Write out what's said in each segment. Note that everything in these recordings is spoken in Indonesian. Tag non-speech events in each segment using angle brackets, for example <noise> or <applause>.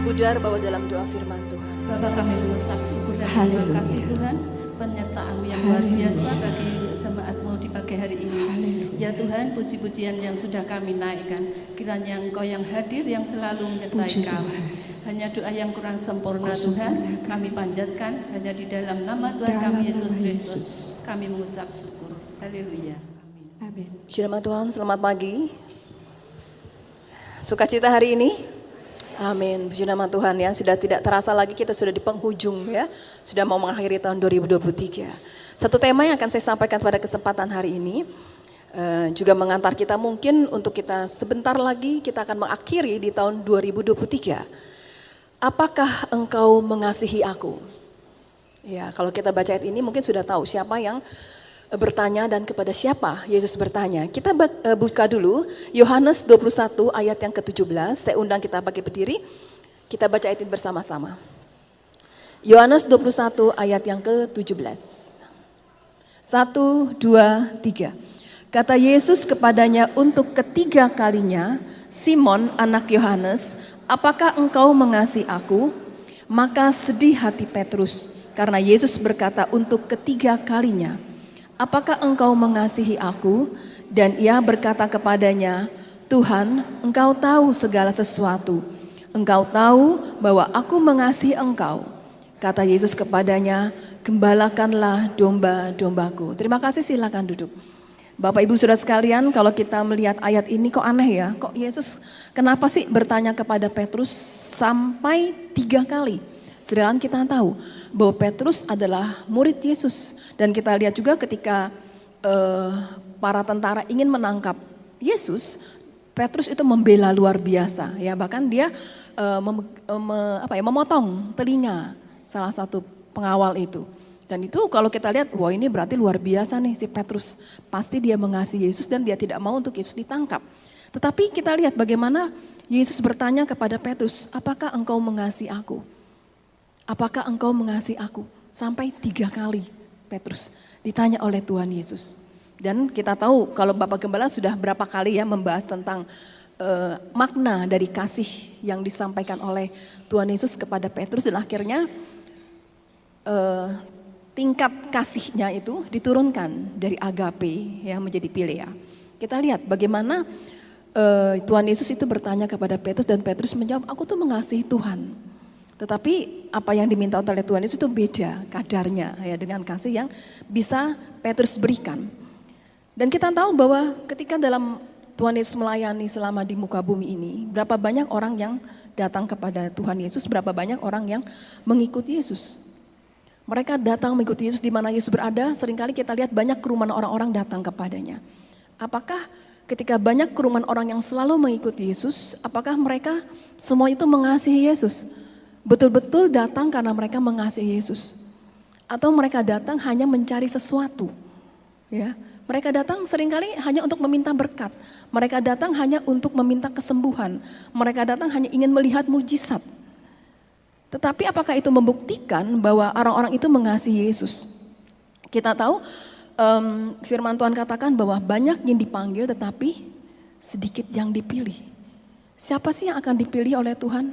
Ibu Dar bawa dalam doa firman Tuhan. Bapak kami mengucap syukur dan terima kasih Tuhan penyertaanmu yang luar biasa bagi jemaatmu di pagi hari ini. Ya Tuhan, puji-pujian yang sudah kami naikkan. Kiranya Engkau yang hadir yang selalu menyertai kami. Hanya doa yang kurang sempurna Tuhan, kami panjatkan hanya di dalam nama Tuhan kami Yesus Kristus. Kami mengucap syukur. Haleluya. Amin. Shalom Tuhan, selamat pagi. Sukacita hari ini? Amin. Puji nama Tuhan ya. Sudah tidak terasa lagi kita sudah di penghujung ya. Sudah mau mengakhiri tahun 2023. Satu tema yang akan saya sampaikan pada kesempatan hari ini uh, juga mengantar kita mungkin untuk kita sebentar lagi kita akan mengakhiri di tahun 2023. Apakah engkau mengasihi aku? Ya, kalau kita baca ayat ini mungkin sudah tahu siapa yang bertanya dan kepada siapa Yesus bertanya. Kita eh, buka dulu Yohanes 21 ayat yang ke-17. Saya undang kita pakai berdiri. Kita baca ayat ini bersama-sama. Yohanes 21 ayat yang ke-17. Satu, dua, tiga. Kata Yesus kepadanya untuk ketiga kalinya, Simon anak Yohanes, apakah engkau mengasihi aku? Maka sedih hati Petrus karena Yesus berkata untuk ketiga kalinya, apakah engkau mengasihi aku? Dan ia berkata kepadanya, Tuhan, engkau tahu segala sesuatu. Engkau tahu bahwa aku mengasihi engkau. Kata Yesus kepadanya, gembalakanlah domba-dombaku. Terima kasih silakan duduk. Bapak Ibu Saudara sekalian, kalau kita melihat ayat ini kok aneh ya, kok Yesus kenapa sih bertanya kepada Petrus sampai tiga kali? Sedangkan kita tahu bahwa Petrus adalah murid Yesus dan kita lihat juga ketika uh, para tentara ingin menangkap Yesus, Petrus itu membela luar biasa ya bahkan dia uh, mem, uh, me, apa ya, memotong telinga salah satu pengawal itu. Dan itu kalau kita lihat, wah ini berarti luar biasa nih si Petrus. Pasti dia mengasihi Yesus dan dia tidak mau untuk Yesus ditangkap. Tetapi kita lihat bagaimana Yesus bertanya kepada Petrus, apakah engkau mengasihi aku? Apakah engkau mengasihi aku? Sampai tiga kali Petrus ditanya oleh Tuhan Yesus. Dan kita tahu kalau Bapak Gembala sudah berapa kali ya membahas tentang uh, makna dari kasih yang disampaikan oleh Tuhan Yesus kepada Petrus dan akhirnya uh, tingkat kasihnya itu diturunkan dari agape ya menjadi pilea. Kita lihat bagaimana uh, Tuhan Yesus itu bertanya kepada Petrus dan Petrus menjawab, aku tuh mengasihi Tuhan. Tetapi apa yang diminta oleh Tuhan Yesus itu beda kadarnya ya dengan kasih yang bisa Petrus berikan. Dan kita tahu bahwa ketika dalam Tuhan Yesus melayani selama di muka bumi ini, berapa banyak orang yang datang kepada Tuhan Yesus, berapa banyak orang yang mengikuti Yesus. Mereka datang mengikuti Yesus di mana Yesus berada, sering kali kita lihat banyak kerumunan orang-orang datang kepadanya. Apakah ketika banyak kerumunan orang yang selalu mengikuti Yesus, apakah mereka semua itu mengasihi Yesus? Betul-betul datang karena mereka mengasihi Yesus. Atau mereka datang hanya mencari sesuatu. Ya, mereka datang sering kali hanya untuk meminta berkat. Mereka datang hanya untuk meminta kesembuhan. Mereka datang hanya ingin melihat mujizat. Tetapi apakah itu membuktikan bahwa orang-orang itu mengasihi Yesus? Kita tahu um, firman Tuhan katakan bahwa banyak yang dipanggil tetapi sedikit yang dipilih. Siapa sih yang akan dipilih oleh Tuhan?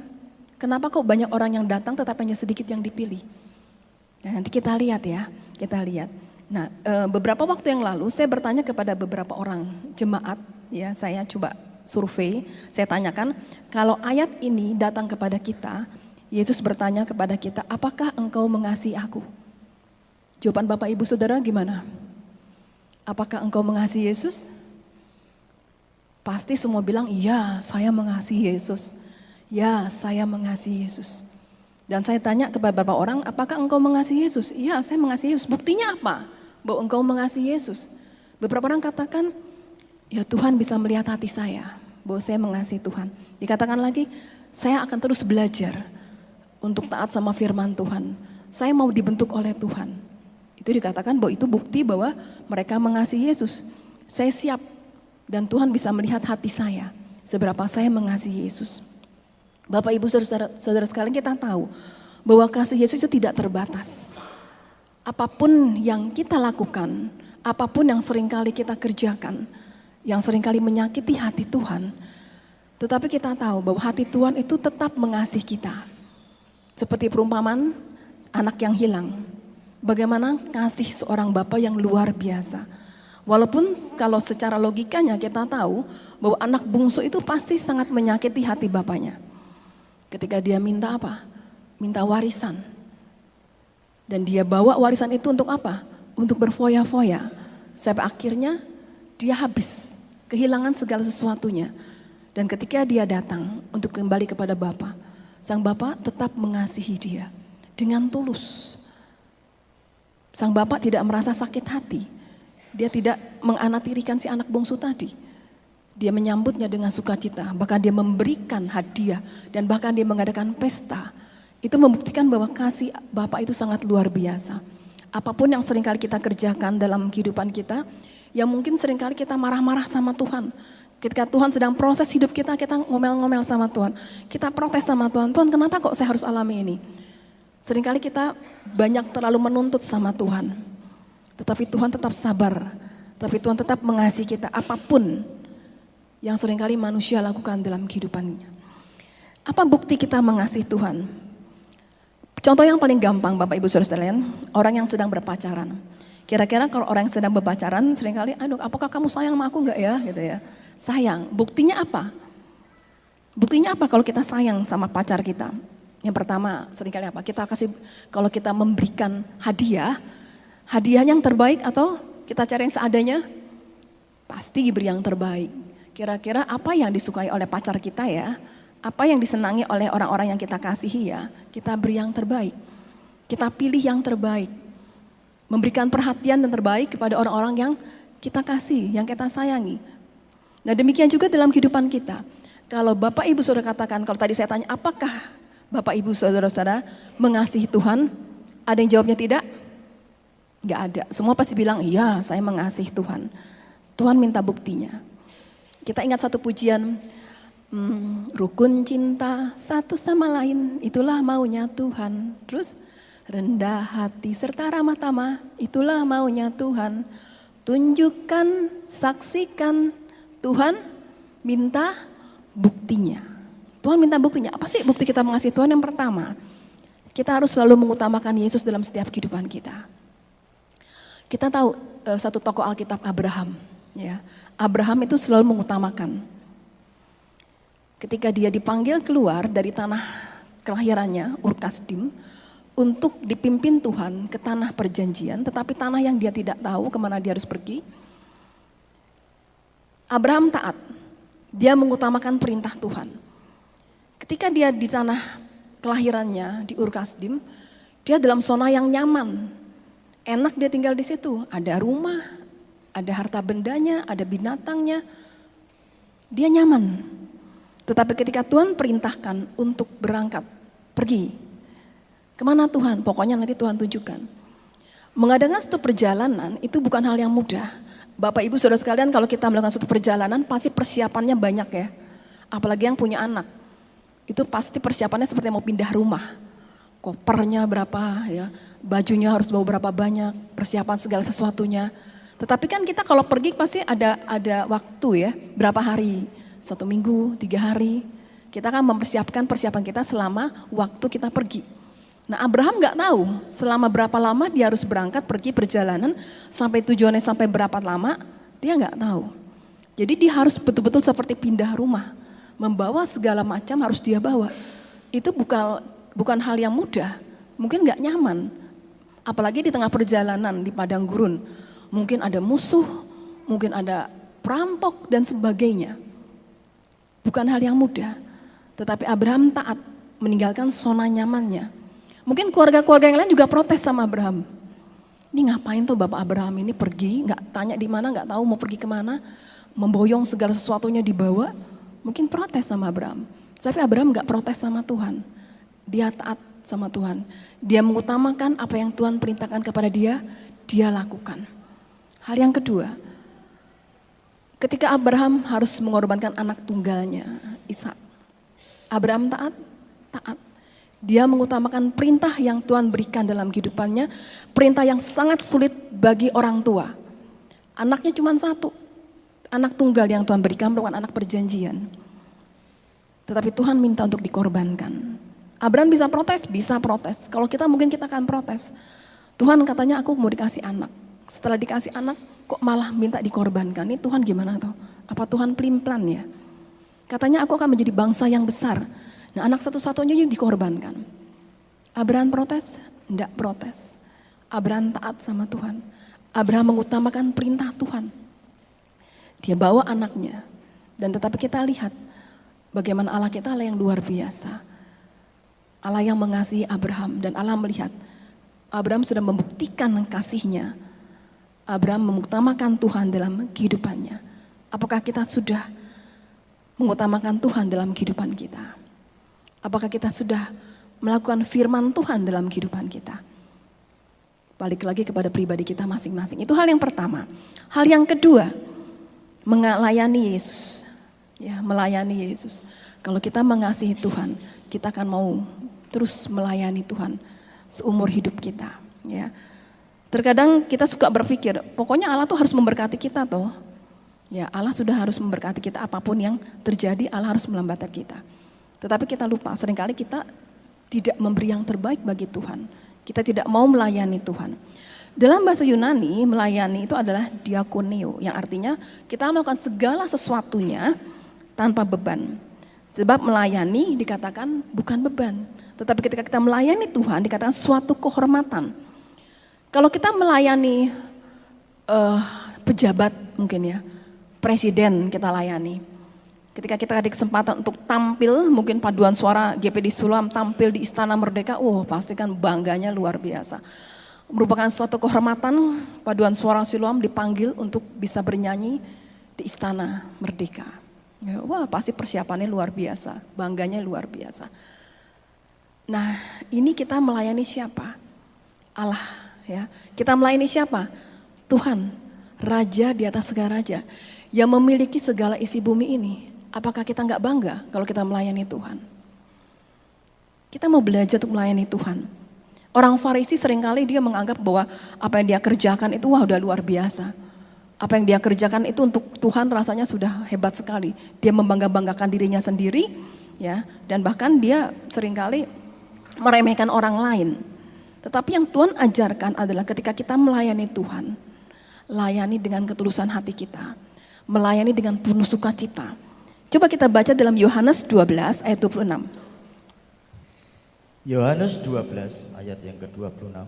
Kenapa kok banyak orang yang datang tetapi hanya sedikit yang dipilih? Dan nanti kita lihat ya, kita lihat. Nah, beberapa waktu yang lalu saya bertanya kepada beberapa orang jemaat, ya saya coba survei, saya tanyakan kalau ayat ini datang kepada kita, Yesus bertanya kepada kita, apakah engkau mengasihi aku? Jawaban Bapak Ibu Saudara gimana? Apakah engkau mengasihi Yesus? Pasti semua bilang, iya saya mengasihi Yesus. Ya saya mengasihi Yesus. Dan saya tanya kepada beberapa orang, apakah engkau mengasihi Yesus? Iya saya mengasihi Yesus. Buktinya apa? Bahwa engkau mengasihi Yesus. Beberapa orang katakan, ya Tuhan bisa melihat hati saya. Bahwa saya mengasihi Tuhan. Dikatakan lagi, saya akan terus belajar untuk taat sama firman Tuhan. Saya mau dibentuk oleh Tuhan. Itu dikatakan bahwa itu bukti bahwa mereka mengasihi Yesus. Saya siap dan Tuhan bisa melihat hati saya. Seberapa saya mengasihi Yesus. Bapak Ibu saudara, saudara sekalian kita tahu bahwa kasih Yesus itu tidak terbatas. Apa pun yang kita lakukan, apa pun yang sering kali kita kerjakan, yang sering kali menyakiti hati Tuhan, Tetapi kita tahu bahwa hati Tuhan itu tetap mengasihi kita. Seperti perumpamaan anak yang hilang. Bagaimana kasih seorang bapak yang luar biasa. Walaupun kalau secara logikanya kita tahu bahwa anak bungsu itu pasti sangat menyakiti hati bapaknya. Ketika dia minta apa? Minta warisan. Dan dia bawa warisan itu untuk apa? Untuk berfoya-foya. Sampai akhirnya dia habis, kehilangan segala sesuatunya. Dan ketika dia datang untuk kembali kepada Bapa, sang Bapa tetap mengasihi dia dengan tulus. Sang Bapa tidak merasa sakit hati. Dia tidak menganatirikan si anak bungsu tadi. Dia menyambutnya dengan sukacita, bahkan dia memberikan hadiah dan bahkan dia mengadakan pesta. Itu membuktikan bahwa kasih Bapak itu sangat luar biasa. Apa pun yang sering kali kita kerjakan dalam kehidupan kita, yang mungkin sering kali kita marah-marah sama Tuhan. Ketika Tuhan sedang proses hidup kita, kita ngomel-ngomel sama Tuhan. Kita protes sama Tuhan, Tuhan kenapa kok saya harus alami ini? Seringkali kita banyak terlalu menuntut sama Tuhan. Tetapi Tuhan tetap sabar. Tapi Tuhan tetap mengasihi kita apa pun yang sering kali manusia lakukan dalam kehidupannya. Apa bukti kita mengasihi Tuhan? Contoh yang paling gampang Bapak Ibu Saudara sekalian, orang yang sedang berpacaran. Kira-kira kalau orang yang sedang berpacaran sering kali, aduh apakah kamu sayang sama aku enggak ya? Gitu ya. Sayang, buktinya apa? Buktinya apa kalau kita sayang sama pacar kita? Yang pertama sering kali apa? Kita kasih, kalau kita memberikan hadiah, hadiah yang terbaik atau kita cari yang seadanya? Pasti beri yang terbaik. Kira-kira apa yang disukai oleh pacar kita ya? Apa yang disenangi oleh orang-orang yang kita kasihi ya? Kita beri yang terbaik. Kita pilih yang terbaik memberikan perhatian yang terbaik kepada orang-orang yang kita kasih, yang kita sayangi. Nah demikian juga dalam kehidupan kita. Kalau Bapak Ibu Saudara katakan, kalau tadi saya tanya apakah Bapak Ibu Saudara-saudara mengasihi Tuhan? Ada yang jawabnya tidak? Gak ada. Semua pasti bilang, iya saya mengasihi Tuhan. Tuhan minta buktinya. Kita ingat satu pujian, hmm, rukun cinta satu sama lain, itulah maunya Tuhan. Terus, rendah hati serta ramah tamah, itulah maunya Tuhan. Tunjukkan, saksikan, Tuhan minta buktinya. Tuhan minta buktinya. Apa sih bukti kita mengasihi Tuhan? Yang pertama, kita harus selalu mengutamakan Yesus dalam setiap kehidupan kita. Kita tahu uh, satu tokoh Alkitab Abraham, ya. Abraham itu selalu mengutamakan. Ketika dia dipanggil keluar dari tanah kelahirannya, Urkasdim, untuk dipimpin Tuhan ke tanah perjanjian, tetapi tanah yang dia tidak tahu ke mana dia harus pergi. Abraham taat, dia mengutamakan perintah Tuhan. Ketika dia di tanah kelahirannya di Urkasdim, dia dalam zona yang nyaman. Enak dia tinggal di situ, ada rumah, ada harta bendanya, ada binatangnya. Dia nyaman. Tetapi ketika Tuhan perintahkan untuk berangkat, pergi Ke mana Tuhan? Pokoknya nanti Tuhan tunjukkan. Mengadakan satu perjalanan itu bukan hal yang mudah. Bapak Ibu Saudara sekalian kalau kita melakukan satu perjalanan pasti persiapannya banyak ya. Apalagi yang punya anak. Itu pasti persiapannya seperti mau pindah rumah. Kopernya berapa ya, bajunya harus bawa berapa banyak, persiapan segala sesuatunya. Tetapi kan kita kalau pergi pasti ada ada waktu ya, berapa hari, satu minggu, tiga hari. Kita kan mempersiapkan persiapan kita selama waktu kita pergi. Nah Abraham nggak tahu selama berapa lama dia harus berangkat pergi perjalanan sampai tujuannya sampai berapa lama dia nggak tahu. Jadi dia harus betul-betul seperti pindah rumah, membawa segala macam harus dia bawa. Itu bukan bukan hal yang mudah, mungkin nggak nyaman. Apalagi di tengah perjalanan di padang gurun, mungkin ada musuh, mungkin ada perampok dan sebagainya. Bukan hal yang mudah, tetapi Abraham taat meninggalkan zona nyamannya Mungkin keluarga-keluarga yang lain juga protes sama Abraham. Ini ngapain tuh Bapak Abraham ini pergi, nggak tanya di mana, nggak tahu mau pergi ke mana, memboyong segala sesuatunya dibawa. Mungkin protes sama Abraham. Tapi Abraham nggak protes sama Tuhan. Dia taat sama Tuhan. Dia mengutamakan apa yang Tuhan perintahkan kepada dia, dia lakukan. Hal yang kedua, ketika Abraham harus mengorbankan anak tunggalnya, Ishak. Abraham taat, taat. Dia mengutamakan perintah yang Tuhan berikan dalam kehidupannya, perintah yang sangat sulit bagi orang tua. Anaknya cuma satu, anak tunggal yang Tuhan berikan merupakan anak perjanjian. Tetapi Tuhan minta untuk dikorbankan. Abraham bisa protes, bisa protes. Kalau kita mungkin kita akan protes. Tuhan katanya aku mau dikasih anak. Setelah dikasih anak, kok malah minta dikorbankan. Ini Tuhan gimana tuh? Apa Tuhan pelin-pelan ya? Katanya aku akan menjadi bangsa yang besar. Nah anak satu-satunya yang dikorbankan. Abraham protes? Tidak protes. Abraham taat sama Tuhan. Abraham mengutamakan perintah Tuhan. Dia bawa anaknya. Dan tetapi kita lihat bagaimana Allah kita Allah yang luar biasa. Allah yang mengasihi Abraham dan Allah melihat Abraham sudah membuktikan kasihnya. Abraham mengutamakan Tuhan dalam kehidupannya. Apakah kita sudah mengutamakan Tuhan dalam kehidupan kita? Apakah kita sudah melakukan firman Tuhan dalam kehidupan kita? Balik lagi kepada pribadi kita masing-masing. Itu hal yang pertama. Hal yang kedua, melayani Yesus. Ya, melayani Yesus. Kalau kita mengasihi Tuhan, kita akan mau terus melayani Tuhan seumur hidup kita. Ya, terkadang kita suka berpikir, pokoknya Allah tuh harus memberkati kita toh. Ya, Allah sudah harus memberkati kita apa pun yang terjadi, Allah harus melambatkan kita. Tetapi kita lupa, sering kali kita tidak memberi yang terbaik bagi Tuhan. Kita tidak mau melayani Tuhan. Dalam bahasa Yunani, melayani itu adalah diakonio, yang artinya kita melakukan segala sesuatunya tanpa beban. Sebab melayani dikatakan bukan beban, tetapi ketika kita melayani Tuhan dikatakan suatu kehormatan. Kalau kita melayani uh, pejabat mungkin ya, presiden kita layani. Ketika kita ada kesempatan untuk tampil, mungkin paduan suara GPD Sulam tampil di Istana Merdeka, oh pasti kan bangganya luar biasa. Merupakan suatu kehormatan paduan suara Siloam dipanggil untuk bisa bernyanyi di Istana Merdeka. Ya, wah pasti persiapannya luar biasa, bangganya luar biasa. Nah, ini kita melayani siapa? Allah, ya. Kita melayani siapa? Tuhan, raja di atas segala raja yang memiliki segala isi bumi ini. Apakah kita nggak bangga kalau kita melayani Tuhan? Kita mau belajar untuk melayani Tuhan. Orang Farisi sering kali dia menganggap bahwa apa yang dia kerjakan itu wah udah luar biasa. Apa yang dia kerjakan itu untuk Tuhan rasanya sudah hebat sekali. Dia membangga-banggakan dirinya sendiri, ya, dan bahkan dia sering kali meremehkan orang lain. Tetapi yang Tuhan ajarkan adalah ketika kita melayani Tuhan, layani dengan ketulusan hati kita, melayani dengan penuh sukacita. Coba kita baca dalam Yohanes 12 ayat 26. Yohanes 12 ayat yang ke-26.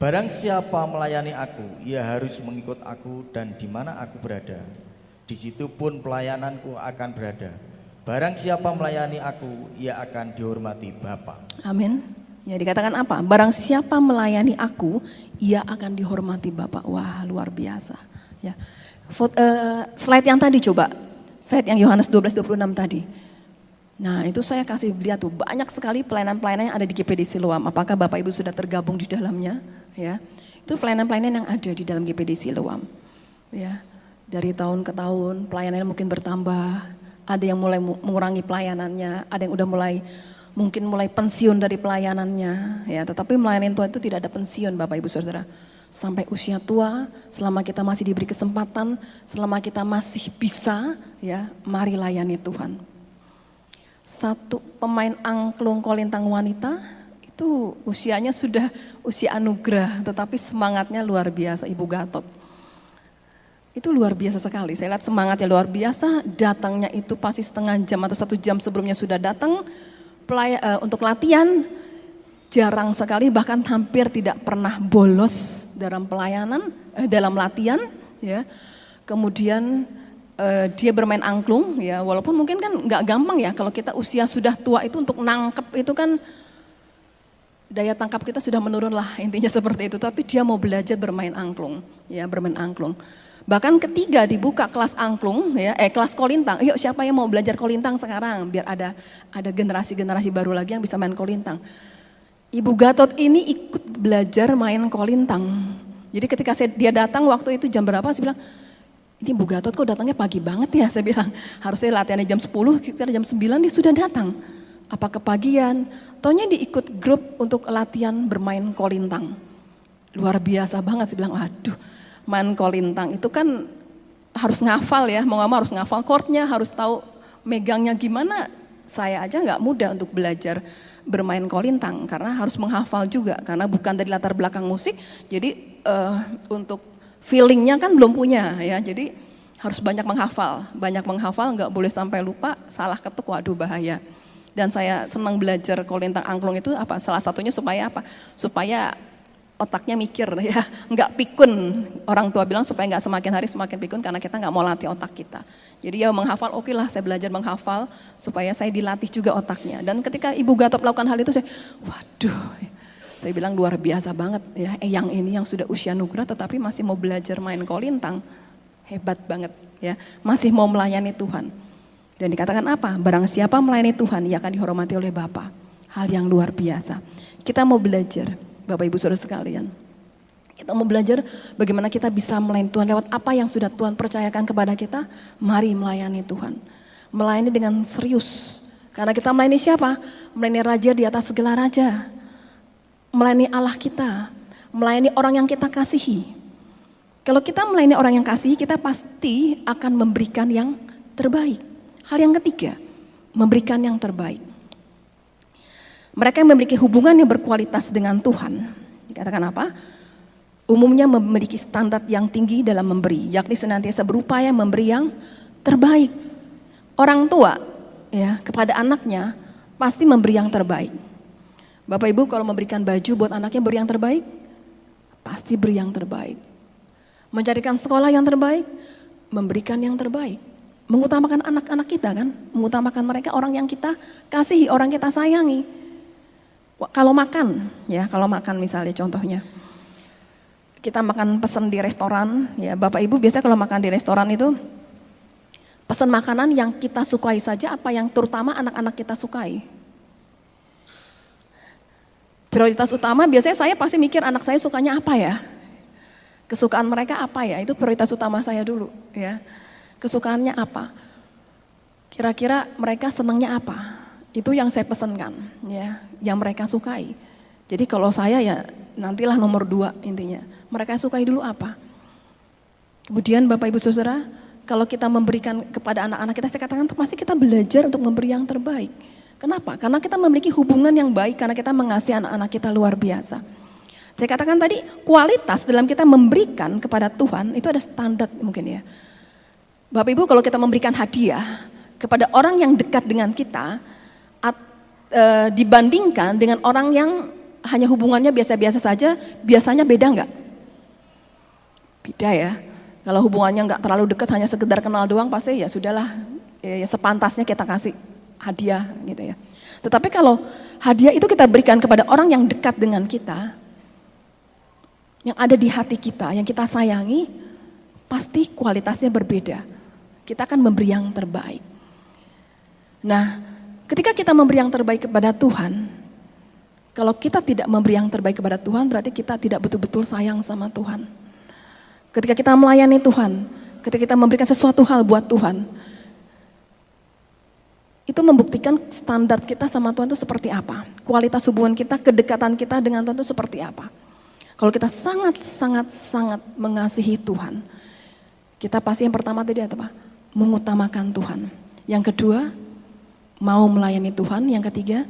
Barang siapa melayani aku, ia harus mengikut aku dan di mana aku berada. Di situ pun pelayananku akan berada Barang siapa melayani aku, ia akan dihormati Bapa. Amin. Ya dikatakan apa? Barang siapa melayani aku, ia akan dihormati Bapa. Wah, luar biasa. Ya. Foto, uh, slide yang tadi coba. Slide yang Yohanes 12:26 tadi. Nah, itu saya kasih lihat tuh banyak sekali pelayanan-pelayanan yang ada di GPD Siloam. Apakah Bapak Ibu sudah tergabung di dalamnya? Ya. Itu pelayanan-pelayanan yang ada di dalam GPD Siloam. Ya. Dari tahun ke tahun pelayanannya mungkin bertambah, ada yang mulai mengurangi pelayanannya, ada yang udah mulai mungkin mulai pensiun dari pelayanannya, ya. Tetapi melayani Tuhan itu tidak ada pensiun, Bapak Ibu Saudara. Sampai usia tua, selama kita masih diberi kesempatan, selama kita masih bisa, ya, mari layani Tuhan. Satu pemain angklung kolintang wanita itu usianya sudah usia anugerah, tetapi semangatnya luar biasa, Ibu Gatot. Itu luar biasa sekali. Saya lihat semangatnya luar biasa. Datangnya itu pasti setengah jam atau satu jam sebelumnya sudah datang pelay- uh, untuk latihan. Jarang sekali bahkan hampir tidak pernah bolos dalam pelayanan, uh, dalam latihan. Ya. Kemudian uh, dia bermain angklung, ya walaupun mungkin kan nggak gampang ya kalau kita usia sudah tua itu untuk nangkep itu kan daya tangkap kita sudah menurun lah intinya seperti itu. Tapi dia mau belajar bermain angklung, ya bermain angklung. Bahkan ketiga dibuka kelas angklung ya, eh kelas kolintang. Yuk siapa yang mau belajar kolintang sekarang biar ada ada generasi-generasi baru lagi yang bisa main kolintang. Ibu Gatot ini ikut belajar main kolintang. Jadi ketika saya, dia datang waktu itu jam berapa saya bilang, ini Bu Gatot kok datangnya pagi banget ya <laughs> saya bilang. Harusnya latihannya jam 10, sekitar jam 9 dia sudah datang. Apa kepagian? Taunya diikut grup untuk latihan bermain kolintang. Luar biasa banget saya bilang, aduh main kolintang itu kan harus ngafal ya, mau nggak mau harus ngafal chordnya, harus tahu megangnya gimana, saya aja nggak mudah untuk belajar bermain kolintang karena harus menghafal juga karena bukan dari latar belakang musik, jadi uh, untuk feelingnya kan belum punya ya, jadi harus banyak menghafal, banyak menghafal nggak boleh sampai lupa, salah ketuk, waduh bahaya. Dan saya senang belajar kolintang angklung itu apa? Salah satunya supaya apa? Supaya otaknya mikir <laughs> ya, nggak pikun. Orang tua bilang supaya nggak semakin hari semakin pikun karena kita nggak mau latih otak kita. Jadi ya menghafal, oke okay lah saya belajar menghafal supaya saya dilatih juga otaknya. Dan ketika Ibu Gatop melakukan hal itu saya, waduh, saya bilang luar biasa banget ya. Eh, yang ini yang sudah usia nugra tetapi masih mau belajar main kolintang, hebat banget ya. Masih mau melayani Tuhan. Dan dikatakan apa? Barang siapa melayani Tuhan, ia akan dihormati oleh Bapa. Hal yang luar biasa. Kita mau belajar Bapak Ibu Saudara sekalian. Kita mau belajar bagaimana kita bisa melayani Tuhan lewat apa yang sudah Tuhan percayakan kepada kita. Mari melayani Tuhan. Melayani dengan serius. Karena kita melayani siapa? Melayani Raja di atas segala Raja. Melayani Allah kita. Melayani orang yang kita kasihi. Kalau kita melayani orang yang kasih, kita pasti akan memberikan yang terbaik. Hal yang ketiga, memberikan yang terbaik. Mereka yang memiliki hubungan yang berkualitas dengan Tuhan, dikatakan apa? Umumnya memiliki standar yang tinggi dalam memberi, yakni senantiasa berupaya memberi yang terbaik. Orang tua ya kepada anaknya pasti memberi yang terbaik. Bapak Ibu kalau memberikan baju buat anaknya beri yang terbaik, pasti beri yang terbaik. Mencarikan sekolah yang terbaik, memberikan yang terbaik. Mengutamakan anak-anak kita kan, mengutamakan mereka orang yang kita kasihi, orang kita sayangi. Kalau makan, ya kalau makan misalnya contohnya, kita makan pesan di restoran, ya Bapak Ibu biasa kalau makan di restoran itu pesan makanan yang kita sukai saja, apa yang terutama anak-anak kita sukai. Prioritas utama biasanya saya pasti mikir anak saya sukanya apa ya, kesukaan mereka apa ya, itu prioritas utama saya dulu, ya. Kesukaannya apa, kira-kira mereka senangnya apa, itu yang saya pesankan, ya, yang mereka sukai. Jadi kalau saya ya nantilah nomor dua intinya. Mereka sukai dulu apa? Kemudian Bapak Ibu Saudara, kalau kita memberikan kepada anak-anak kita, saya katakan pasti kita belajar untuk memberi yang terbaik. Kenapa? Karena kita memiliki hubungan yang baik, karena kita mengasihi anak-anak kita luar biasa. Saya katakan tadi, kualitas dalam kita memberikan kepada Tuhan, itu ada standar mungkin ya. Bapak Ibu kalau kita memberikan hadiah kepada orang yang dekat dengan kita, e, dibandingkan dengan orang yang hanya hubungannya biasa-biasa saja, biasanya beda nggak? Beda ya. Kalau hubungannya nggak terlalu dekat, hanya sekedar kenal doang, pasti ya sudahlah, ya, ya sepantasnya kita kasih hadiah gitu ya. Tetapi kalau hadiah itu kita berikan kepada orang yang dekat dengan kita, yang ada di hati kita, yang kita sayangi, pasti kualitasnya berbeda. Kita akan memberi yang terbaik. Nah, Ketika kita memberi yang terbaik kepada Tuhan, kalau kita tidak memberi yang terbaik kepada Tuhan, berarti kita tidak betul-betul sayang sama Tuhan. Ketika kita melayani Tuhan, ketika kita memberikan sesuatu hal buat Tuhan, itu membuktikan standar kita sama Tuhan itu seperti apa. Kualitas hubungan kita, kedekatan kita dengan Tuhan itu seperti apa. Kalau kita sangat-sangat-sangat mengasihi Tuhan, kita pasti yang pertama tadi apa? Mengutamakan Tuhan. Yang kedua, mau melayani Tuhan. Yang ketiga,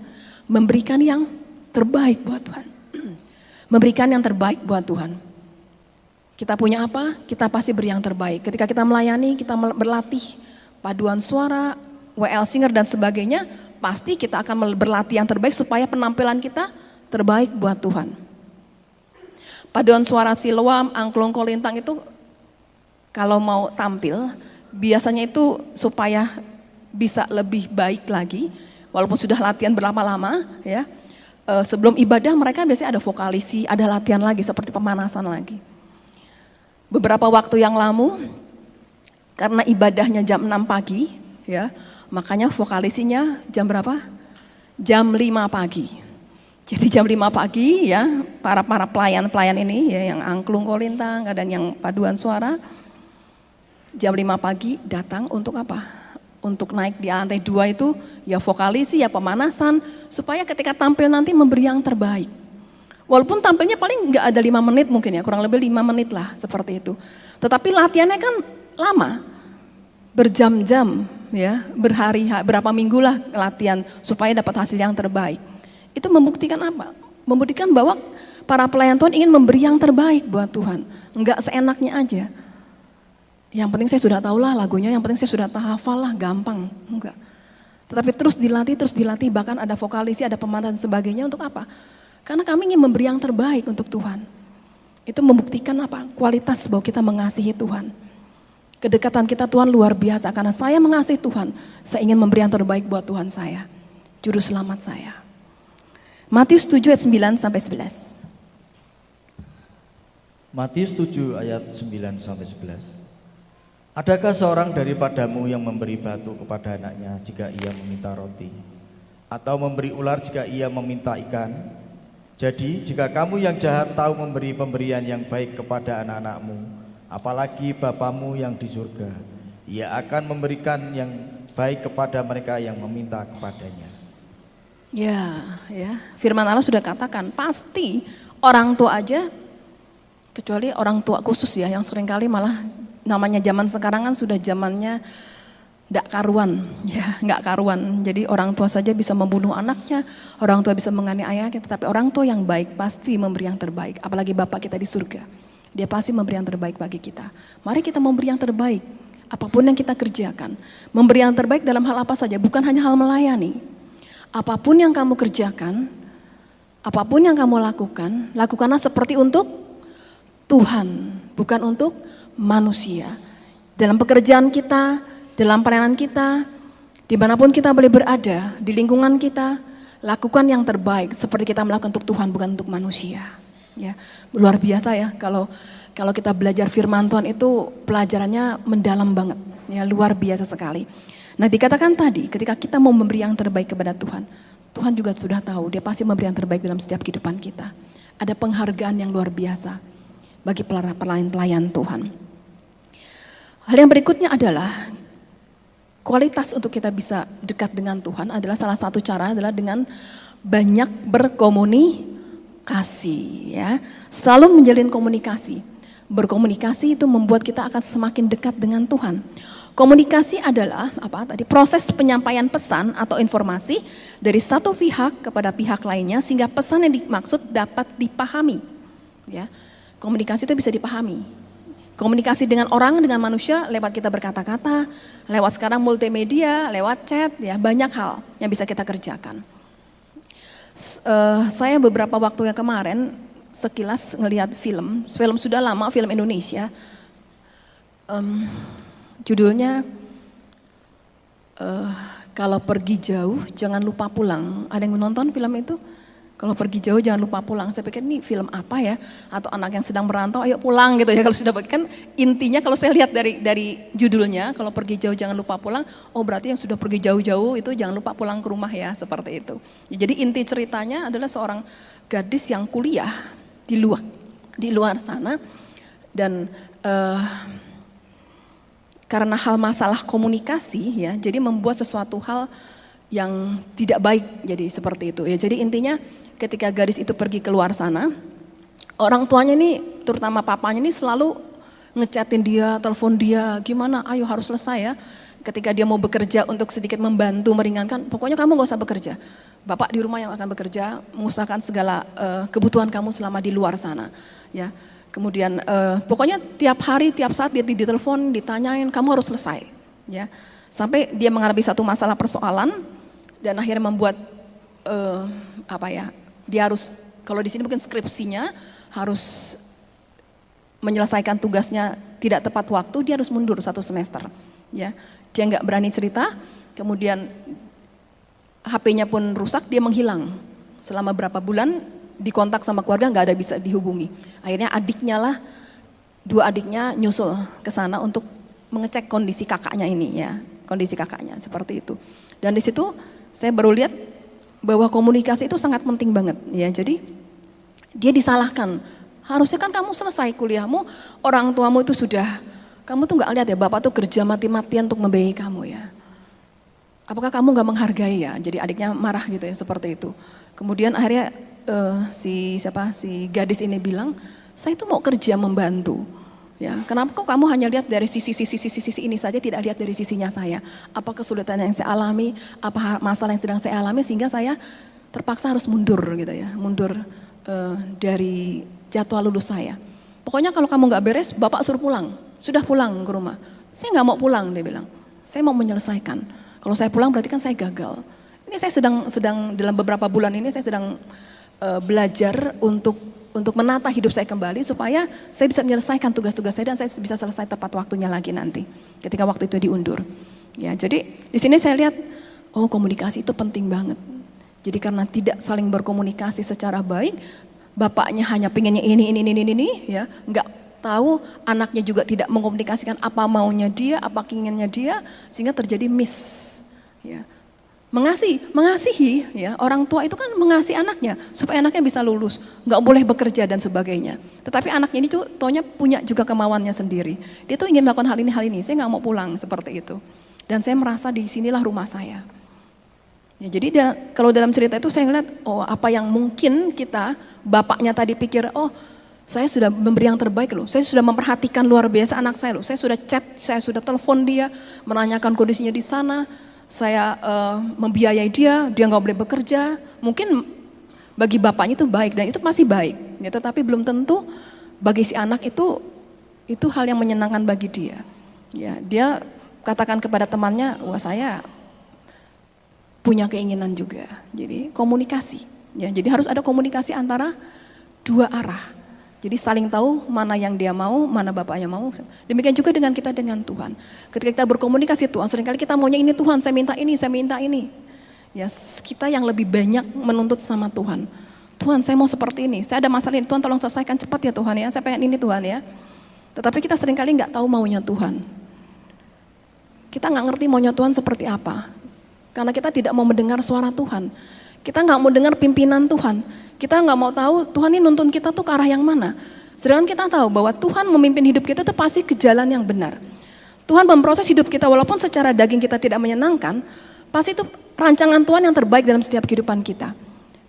memberikan yang terbaik buat Tuhan. <clears throat> memberikan yang terbaik buat Tuhan. Kita punya apa? Kita pasti beri yang terbaik. Ketika kita melayani, kita berlatih paduan suara, WL singer dan sebagainya, pasti kita akan berlatih yang terbaik supaya penampilan kita terbaik buat Tuhan. Paduan suara siloam, angklung kolintang itu kalau mau tampil, biasanya itu supaya bisa lebih baik lagi, walaupun sudah latihan berlama-lama ya. Eh, sebelum ibadah mereka biasanya ada vokalisi, ada latihan lagi seperti pemanasan lagi. Beberapa waktu yang lalu karena ibadahnya jam 6 pagi ya, makanya vokalisinya jam berapa? Jam 5 pagi. Jadi jam 5 pagi ya, para para pelayan-pelayan ini ya yang angklung kolintang, kadang yang paduan suara jam 5 pagi datang untuk apa? Untuk naik di lantai dua itu ya vokalisi, ya pemanasan, supaya ketika tampil nanti memberi yang terbaik. Walaupun tampilnya paling nggak ada lima menit mungkin ya, kurang lebih lima menit lah seperti itu. Tetapi latihannya kan lama. berjam-jam ya, berhari berapa minggu lah latihan supaya dapat hasil yang terbaik. Itu membuktikan apa? Membuktikan bahwa para pelayan Tuhan ingin memberi yang terbaik buat Tuhan, enggak seenaknya aja. Yang penting saya sudah tahu lah lagunya, yang penting saya sudah hafal lah, gampang, enggak. Tetapi terus dilatih, terus dilatih, bahkan ada vokalisi, ada pemain dan sebagainya untuk apa? Karena kami ingin memberi yang terbaik untuk Tuhan. Itu membuktikan apa? Kualitas bahwa kita mengasihi Tuhan. Kedekatan kita Tuhan luar biasa karena saya mengasihi Tuhan. Saya ingin memberi yang terbaik buat Tuhan saya. Juru selamat saya. Matius 7 ayat 9 sampai 11. Matius 7 ayat 9 sampai 11. Adakah seorang daripadamu yang memberi batu kepada anaknya jika ia meminta roti? Atau memberi ular jika ia meminta ikan? Jadi jika kamu yang jahat tahu memberi pemberian yang baik kepada anak-anakmu, apalagi Bapamu yang di surga, ia akan memberikan yang baik kepada mereka yang meminta kepadanya. Ya, ya. Firman Allah sudah katakan, pasti orang tua aja, kecuali orang tua khusus ya, yang sering kali malah namanya zaman sekarang kan sudah zamannya tidak karuan, <laughs> ya nggak karuan. Jadi orang tua saja bisa membunuh anaknya, orang tua bisa menganiaya, tetapi orang tua yang baik pasti memberi yang terbaik, apalagi Bapak kita di surga. Dia pasti memberi yang terbaik bagi kita. Mari kita memberi yang terbaik. Apa pun yang kita kerjakan. Memberi yang terbaik dalam hal apa saja. Bukan hanya hal melayani. Apa pun yang kamu kerjakan. Apa pun yang kamu lakukan. Lakukanlah seperti untuk Tuhan. Bukan untuk manusia. Dalam pekerjaan kita. Dalam pelayanan kita. Di mana pun kita boleh berada. Di lingkungan kita. Lakukan yang terbaik. Seperti kita melakukan untuk Tuhan bukan untuk manusia. Ya, luar biasa ya kalau kalau kita belajar firman Tuhan itu pelajarannya mendalam banget, ya luar biasa sekali. Nah dikatakan tadi ketika kita mau memberi yang terbaik kepada Tuhan, Tuhan juga sudah tahu dia pasti memberi yang terbaik dalam setiap kehidupan kita. Ada penghargaan yang luar biasa bagi pelayan-pelayan Tuhan. Hal yang berikutnya adalah kualitas untuk kita bisa dekat dengan Tuhan adalah salah satu cara adalah dengan banyak berkomunikasi ya. Selalu menjalin komunikasi. Berkomunikasi itu membuat kita akan semakin dekat dengan Tuhan. Komunikasi adalah apa tadi proses penyampaian pesan atau informasi dari satu pihak kepada pihak lainnya sehingga pesan yang dimaksud dapat dipahami. Ya. Komunikasi itu bisa dipahami. Komunikasi dengan orang, dengan manusia lewat kita berkata-kata, lewat sekarang multimedia, lewat chat, ya banyak hal yang bisa kita kerjakan uh, saya beberapa waktu yang kemarin sekilas ngelihat film, film sudah lama, film Indonesia. Um, judulnya uh, kalau pergi jauh jangan lupa pulang. Ada yang menonton film itu? Kalau pergi jauh jangan lupa pulang. Saya pikir ini film apa ya? Atau anak yang sedang merantau, ayo pulang gitu ya. <laughs> Kalau sudah kan intinya kalau saya lihat dari dari judulnya, kalau pergi jauh jangan lupa pulang. Oh berarti yang sudah pergi jauh-jauh itu jangan lupa pulang ke rumah ya, seperti itu. Jadi inti ceritanya adalah seorang gadis yang kuliah di luar di luar sana dan uh, karena hal masalah komunikasi ya, jadi membuat sesuatu hal yang tidak baik jadi seperti itu ya. Jadi intinya ketika gadis itu pergi keluar sana, orang tuanya ini, terutama papanya ini selalu ngechatin dia, telepon dia, gimana, ayo harus selesai ya. Ketika dia mau bekerja untuk sedikit membantu, meringankan, pokoknya kamu gak usah bekerja. Bapak di rumah yang akan bekerja, mengusahakan segala uh, kebutuhan kamu selama di luar sana. Ya, Kemudian uh, pokoknya tiap hari, tiap saat dia ditelepon, ditanyain, kamu harus selesai. Ya, Sampai dia menghadapi satu masalah persoalan, dan akhirnya membuat uh, apa ya dia harus kalau di sini mungkin skripsinya harus menyelesaikan tugasnya tidak tepat waktu, dia harus mundur satu semester. Ya, dia nggak berani cerita, kemudian HP-nya pun rusak, dia menghilang selama berapa bulan dikontak sama keluarga nggak ada bisa dihubungi. Akhirnya adiknya lah, dua adiknya nyusul ke sana untuk mengecek kondisi kakaknya ini ya, kondisi kakaknya seperti itu. Dan di situ saya baru lihat bahwa komunikasi itu sangat penting banget ya. Jadi dia disalahkan. Harusnya kan kamu selesai kuliahmu, orang tuamu itu sudah kamu tuh nggak lihat ya bapak tuh kerja mati-matian untuk membiayai kamu ya. Apakah kamu nggak menghargai ya? Jadi adiknya marah gitu ya seperti itu. Kemudian akhirnya uh, si siapa si gadis ini bilang, saya itu mau kerja membantu. Ya, kenapa kok kamu hanya lihat dari sisi sisi sisi sisi ini saja tidak lihat dari sisinya saya? Apa kesulitan yang saya alami, apa masalah yang sedang saya alami sehingga saya terpaksa harus mundur gitu ya, mundur uh, dari jadwal lulus saya. Pokoknya kalau kamu nggak beres, bapak suruh pulang. Sudah pulang ke rumah. Saya nggak mau pulang, dia bilang. Saya mau menyelesaikan. Kalau saya pulang berarti kan saya gagal. Ini saya sedang sedang dalam beberapa bulan ini saya sedang uh, belajar untuk untuk menata hidup saya kembali supaya saya bisa menyelesaikan tugas-tugas saya dan saya bisa selesai tepat waktunya lagi nanti ketika waktu itu diundur. Ya, jadi di sini saya lihat oh komunikasi itu penting banget. Jadi karena tidak saling berkomunikasi secara baik, bapaknya hanya pengennya ini ini ini ini, ini ya, nggak tahu anaknya juga tidak mengkomunikasikan apa maunya dia, apa keinginannya dia, sehingga terjadi miss. Ya, Mengasihi, mengasihi ya orang tua itu kan mengasihi anaknya supaya anaknya bisa lulus, nggak boleh bekerja dan sebagainya. Tetapi anaknya ini tuh tonya punya juga kemauannya sendiri. Dia tuh ingin melakukan hal ini hal ini. Saya nggak mau pulang seperti itu. Dan saya merasa di sinilah rumah saya. Ya, jadi kalau dalam cerita itu saya ngeliat, oh apa yang mungkin kita bapaknya tadi pikir, oh saya sudah memberi yang terbaik loh, saya sudah memperhatikan luar biasa anak saya loh, saya sudah chat, saya sudah telepon dia, menanyakan kondisinya di sana, saya uh, membiayai dia, dia nggak boleh bekerja. Mungkin bagi bapaknya itu baik dan itu masih baik. Ya, tetapi belum tentu bagi si anak itu itu hal yang menyenangkan bagi dia. Ya, dia katakan kepada temannya, wah saya punya keinginan juga. Jadi komunikasi. Ya, jadi harus ada komunikasi antara dua arah. Jadi saling tahu mana yang dia mau, mana bapaknya mau. Demikian juga dengan kita dengan Tuhan. Ketika kita berkomunikasi Tuhan, sering kali kita maunya ini Tuhan, saya minta ini, saya minta ini. Ya, kita yang lebih banyak menuntut sama Tuhan. Tuhan, saya mau seperti ini. Saya ada masalah ini. Tuhan, tolong selesaikan cepat ya Tuhan ya. Saya pengen ini Tuhan ya. Tetapi kita sering kali nggak tahu maunya Tuhan. Kita nggak ngerti maunya Tuhan seperti apa. Karena kita tidak mau mendengar suara Tuhan. Kita nggak mau dengar pimpinan Tuhan. Kita nggak mau tahu Tuhan ini nuntun kita tuh ke arah yang mana. Sedangkan kita tahu bahwa Tuhan memimpin hidup kita tuh pasti ke jalan yang benar. Tuhan memproses hidup kita walaupun secara daging kita tidak menyenangkan, pasti itu rancangan Tuhan yang terbaik dalam setiap kehidupan kita.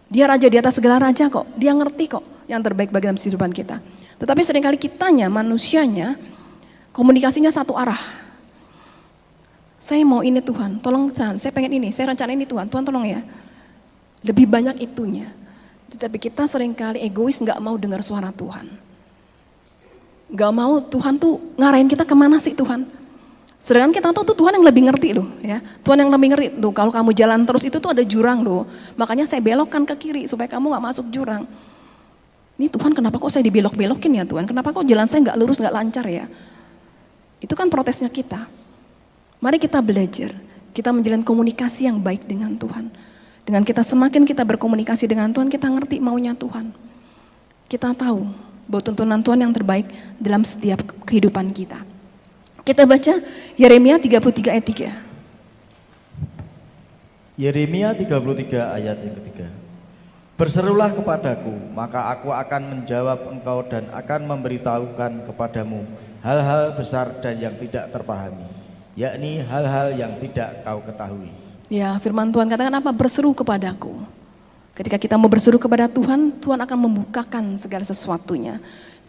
Dia raja di atas segala raja kok, dia ngerti kok yang terbaik bagi dalam kehidupan kita. Tetapi sering kali kitanya, manusianya, komunikasinya satu arah. Saya mau ini Tuhan, tolong Tuhan, saya pengen ini, saya rencana ini Tuhan, Tuhan tolong ya. Lebih banyak itunya. Tetapi kita sering kali egois nggak mau dengar suara Tuhan. Gak mau Tuhan tuh ngarahin kita ke mana sih Tuhan. Sedangkan kita tahu tuh Tuhan yang lebih ngerti loh ya. Tuhan yang lebih ngerti tuh kalau kamu jalan terus itu tuh ada jurang loh. Makanya saya belokkan ke kiri supaya kamu nggak masuk jurang. Ini Tuhan kenapa kok saya dibelok-belokin ya Tuhan? Kenapa kok jalan saya nggak lurus nggak lancar ya? Itu kan protesnya kita. Mari kita belajar. Kita menjalin komunikasi yang baik dengan Tuhan. Dengan kita semakin kita berkomunikasi dengan Tuhan, kita ngerti maunya Tuhan. Kita tahu bahwa tuntunan Tuhan yang terbaik dalam setiap kehidupan kita. Kita baca Yeremia 33 ayat 3. Yeremia 33 ayat yang ketiga. Berserulah kepadaku, maka aku akan menjawab engkau dan akan memberitahukan kepadamu hal-hal besar dan yang tidak terpahami, yakni hal-hal yang tidak kau ketahui. Ya, firman Tuhan katakan apa? Berseru kepadaku. Ketika kita mau berseru kepada Tuhan, Tuhan akan membukakan segala sesuatunya.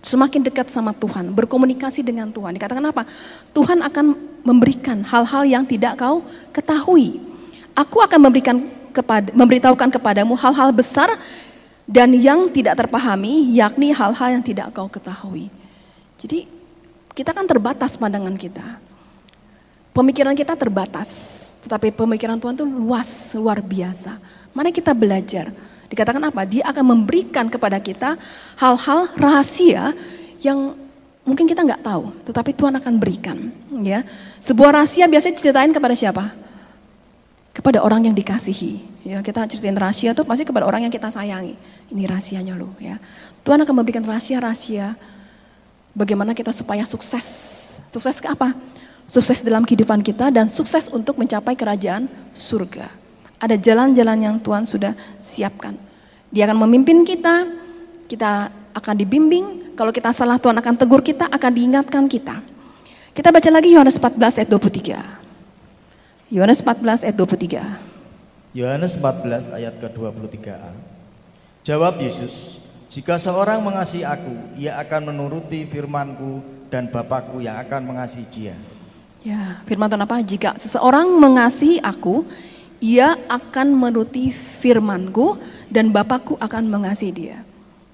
Semakin dekat sama Tuhan, berkomunikasi dengan Tuhan. Dikatakan apa? Tuhan akan memberikan hal-hal yang tidak kau ketahui. Aku akan memberikan kepada, memberitahukan kepadamu hal-hal besar dan yang tidak terpahami, yakni hal-hal yang tidak kau ketahui. Jadi kita kan terbatas pandangan kita. Pemikiran kita terbatas. Tetapi pemikiran Tuhan itu luas, luar biasa. Mari kita belajar. Dikatakan apa? Dia akan memberikan kepada kita hal-hal rahasia yang mungkin kita nggak tahu, tetapi Tuhan akan berikan. Ya, sebuah rahasia biasanya ceritain kepada siapa? Kepada orang yang dikasihi. Ya, kita ceritain rahasia itu pasti kepada orang yang kita sayangi. Ini rahasianya loh. Ya, Tuhan akan memberikan rahasia-rahasia bagaimana kita supaya sukses. Sukses ke apa? Sukses dalam kehidupan kita dan sukses untuk mencapai kerajaan surga. Ada jalan-jalan yang Tuhan sudah siapkan. Dia akan memimpin kita, kita akan dibimbing, kalau kita salah Tuhan akan tegur kita, akan diingatkan kita. Kita baca lagi Yohanes 14 ayat 23. Yohanes 14 ayat 23. Yohanes 14 ayat ke-23a. Jawab Yesus, Jika seorang mengasihi aku, ia akan menuruti firmanku dan Bapakku yang akan mengasihi dia. Ya, firman Tuhan apa? Jika seseorang mengasihi aku, ia akan menuruti firmanku dan Bapakku akan mengasihi dia.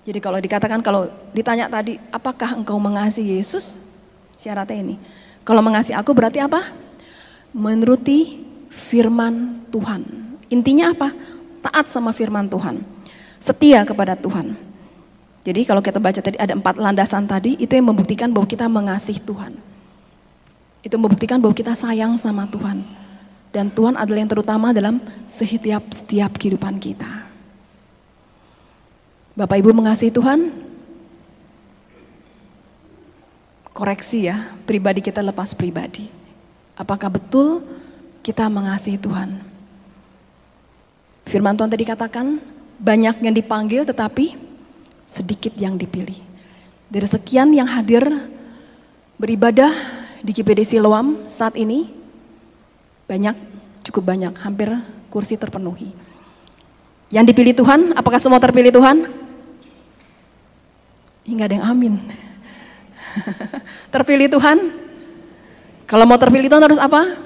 Jadi kalau dikatakan kalau ditanya tadi, apakah engkau mengasihi Yesus? Syaratnya ini. Kalau mengasihi aku berarti apa? Menuruti firman Tuhan. Intinya apa? Taat sama firman Tuhan. Setia kepada Tuhan. Jadi kalau kita baca tadi ada empat landasan tadi, itu yang membuktikan bahwa kita mengasihi Tuhan. Itu membuktikan bahwa kita sayang sama Tuhan. Dan Tuhan adalah yang terutama dalam setiap setiap kehidupan kita. Bapak Ibu mengasihi Tuhan? Koreksi ya, pribadi kita lepas pribadi. Apakah betul kita mengasihi Tuhan? Firman Tuhan tadi katakan, banyak yang dipanggil tetapi sedikit yang dipilih. Dari sekian yang hadir beribadah di GPD Siloam saat ini, banyak, cukup banyak, hampir kursi terpenuhi. Yang dipilih Tuhan, apakah semua terpilih Tuhan? Hingga ada yang amin. <laughs> terpilih Tuhan? Kalau mau terpilih Tuhan harus apa?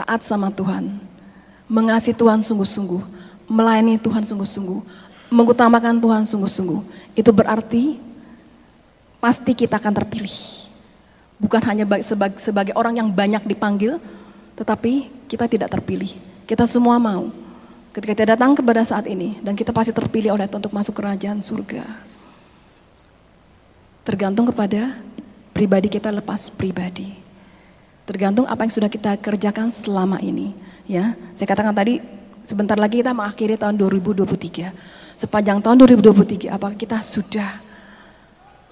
Taat sama Tuhan. Mengasihi Tuhan sungguh-sungguh. Melayani Tuhan sungguh-sungguh mengutamakan Tuhan sungguh-sungguh, itu berarti pasti kita akan terpilih. Bukan hanya sebagai, orang yang banyak dipanggil, tetapi kita tidak terpilih. Kita semua mau. Ketika kita datang kepada saat ini, dan kita pasti terpilih oleh Tuhan untuk masuk kerajaan surga. Tergantung kepada pribadi kita lepas pribadi. Tergantung apa yang sudah kita kerjakan selama ini. Ya, saya katakan tadi sebentar lagi kita mengakhiri tahun 2023 sepanjang tahun 2023 apakah kita sudah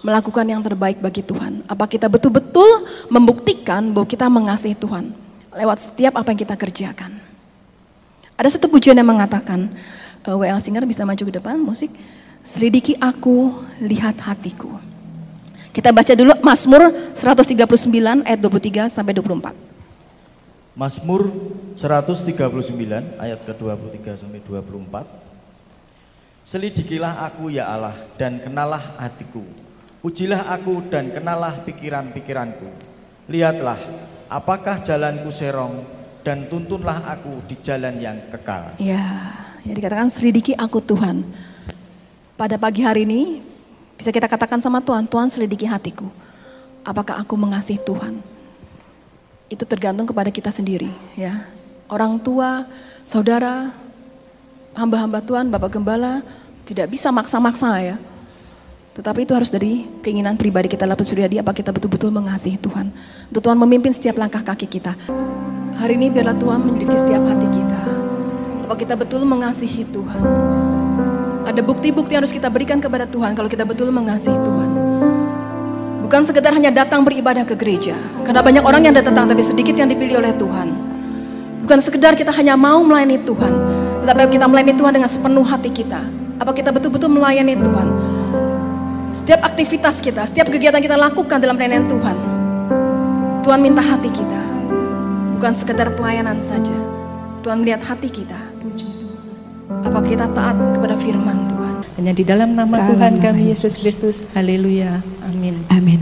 melakukan yang terbaik bagi Tuhan? Apa kita betul-betul membuktikan bahwa kita mengasihi Tuhan lewat setiap apa yang kita kerjakan? Ada satu pujian yang mengatakan, uh, eh, WL Singer bisa maju ke depan musik, selidiki aku, lihat hatiku. Kita baca dulu Mazmur 139 ayat 23 sampai 24. Mazmur 139 ayat ke-23 sampai 24. Selidikilah aku ya Allah dan kenalah hatiku. Ujilah aku dan kenalah pikiran-pikiranku. Lihatlah, apakah jalanku serong dan tuntunlah aku di jalan yang kekal. Ya, ya dikatakan selidiki aku Tuhan. Pada pagi hari ini bisa kita katakan sama Tuhan, Tuhan selidiki hatiku. Apakah aku mengasihi Tuhan? Itu tergantung kepada kita sendiri, ya. Orang tua, saudara, hamba-hamba Tuhan, Bapak Gembala, tidak bisa maksa-maksa ya. Tetapi itu harus dari keinginan pribadi kita, lapis pribadi, apa kita betul-betul mengasihi Tuhan. Untuk Tuhan memimpin setiap langkah kaki kita. Hari ini biarlah Tuhan menyelidiki setiap hati kita. Apa kita betul mengasihi Tuhan. Ada bukti-bukti yang harus kita berikan kepada Tuhan kalau kita betul mengasihi Tuhan. Bukan sekedar hanya datang beribadah ke gereja. Karena banyak orang yang datang tapi sedikit yang dipilih oleh Tuhan. Bukan sekedar kita hanya mau melayani Tuhan. Tetapi kita melayani Tuhan dengan sepenuh hati kita. Apa kita betul-betul melayani Tuhan? Setiap aktivitas kita, setiap kegiatan kita lakukan dalam pelayanan Tuhan. Tuhan minta hati kita. Bukan sekedar pelayanan saja. Tuhan melihat hati kita. Apa kita taat kepada firman Tuhan? Hanya di dalam nama Tuhan kami Yesus Kristus. Haleluya. Amin. Amin.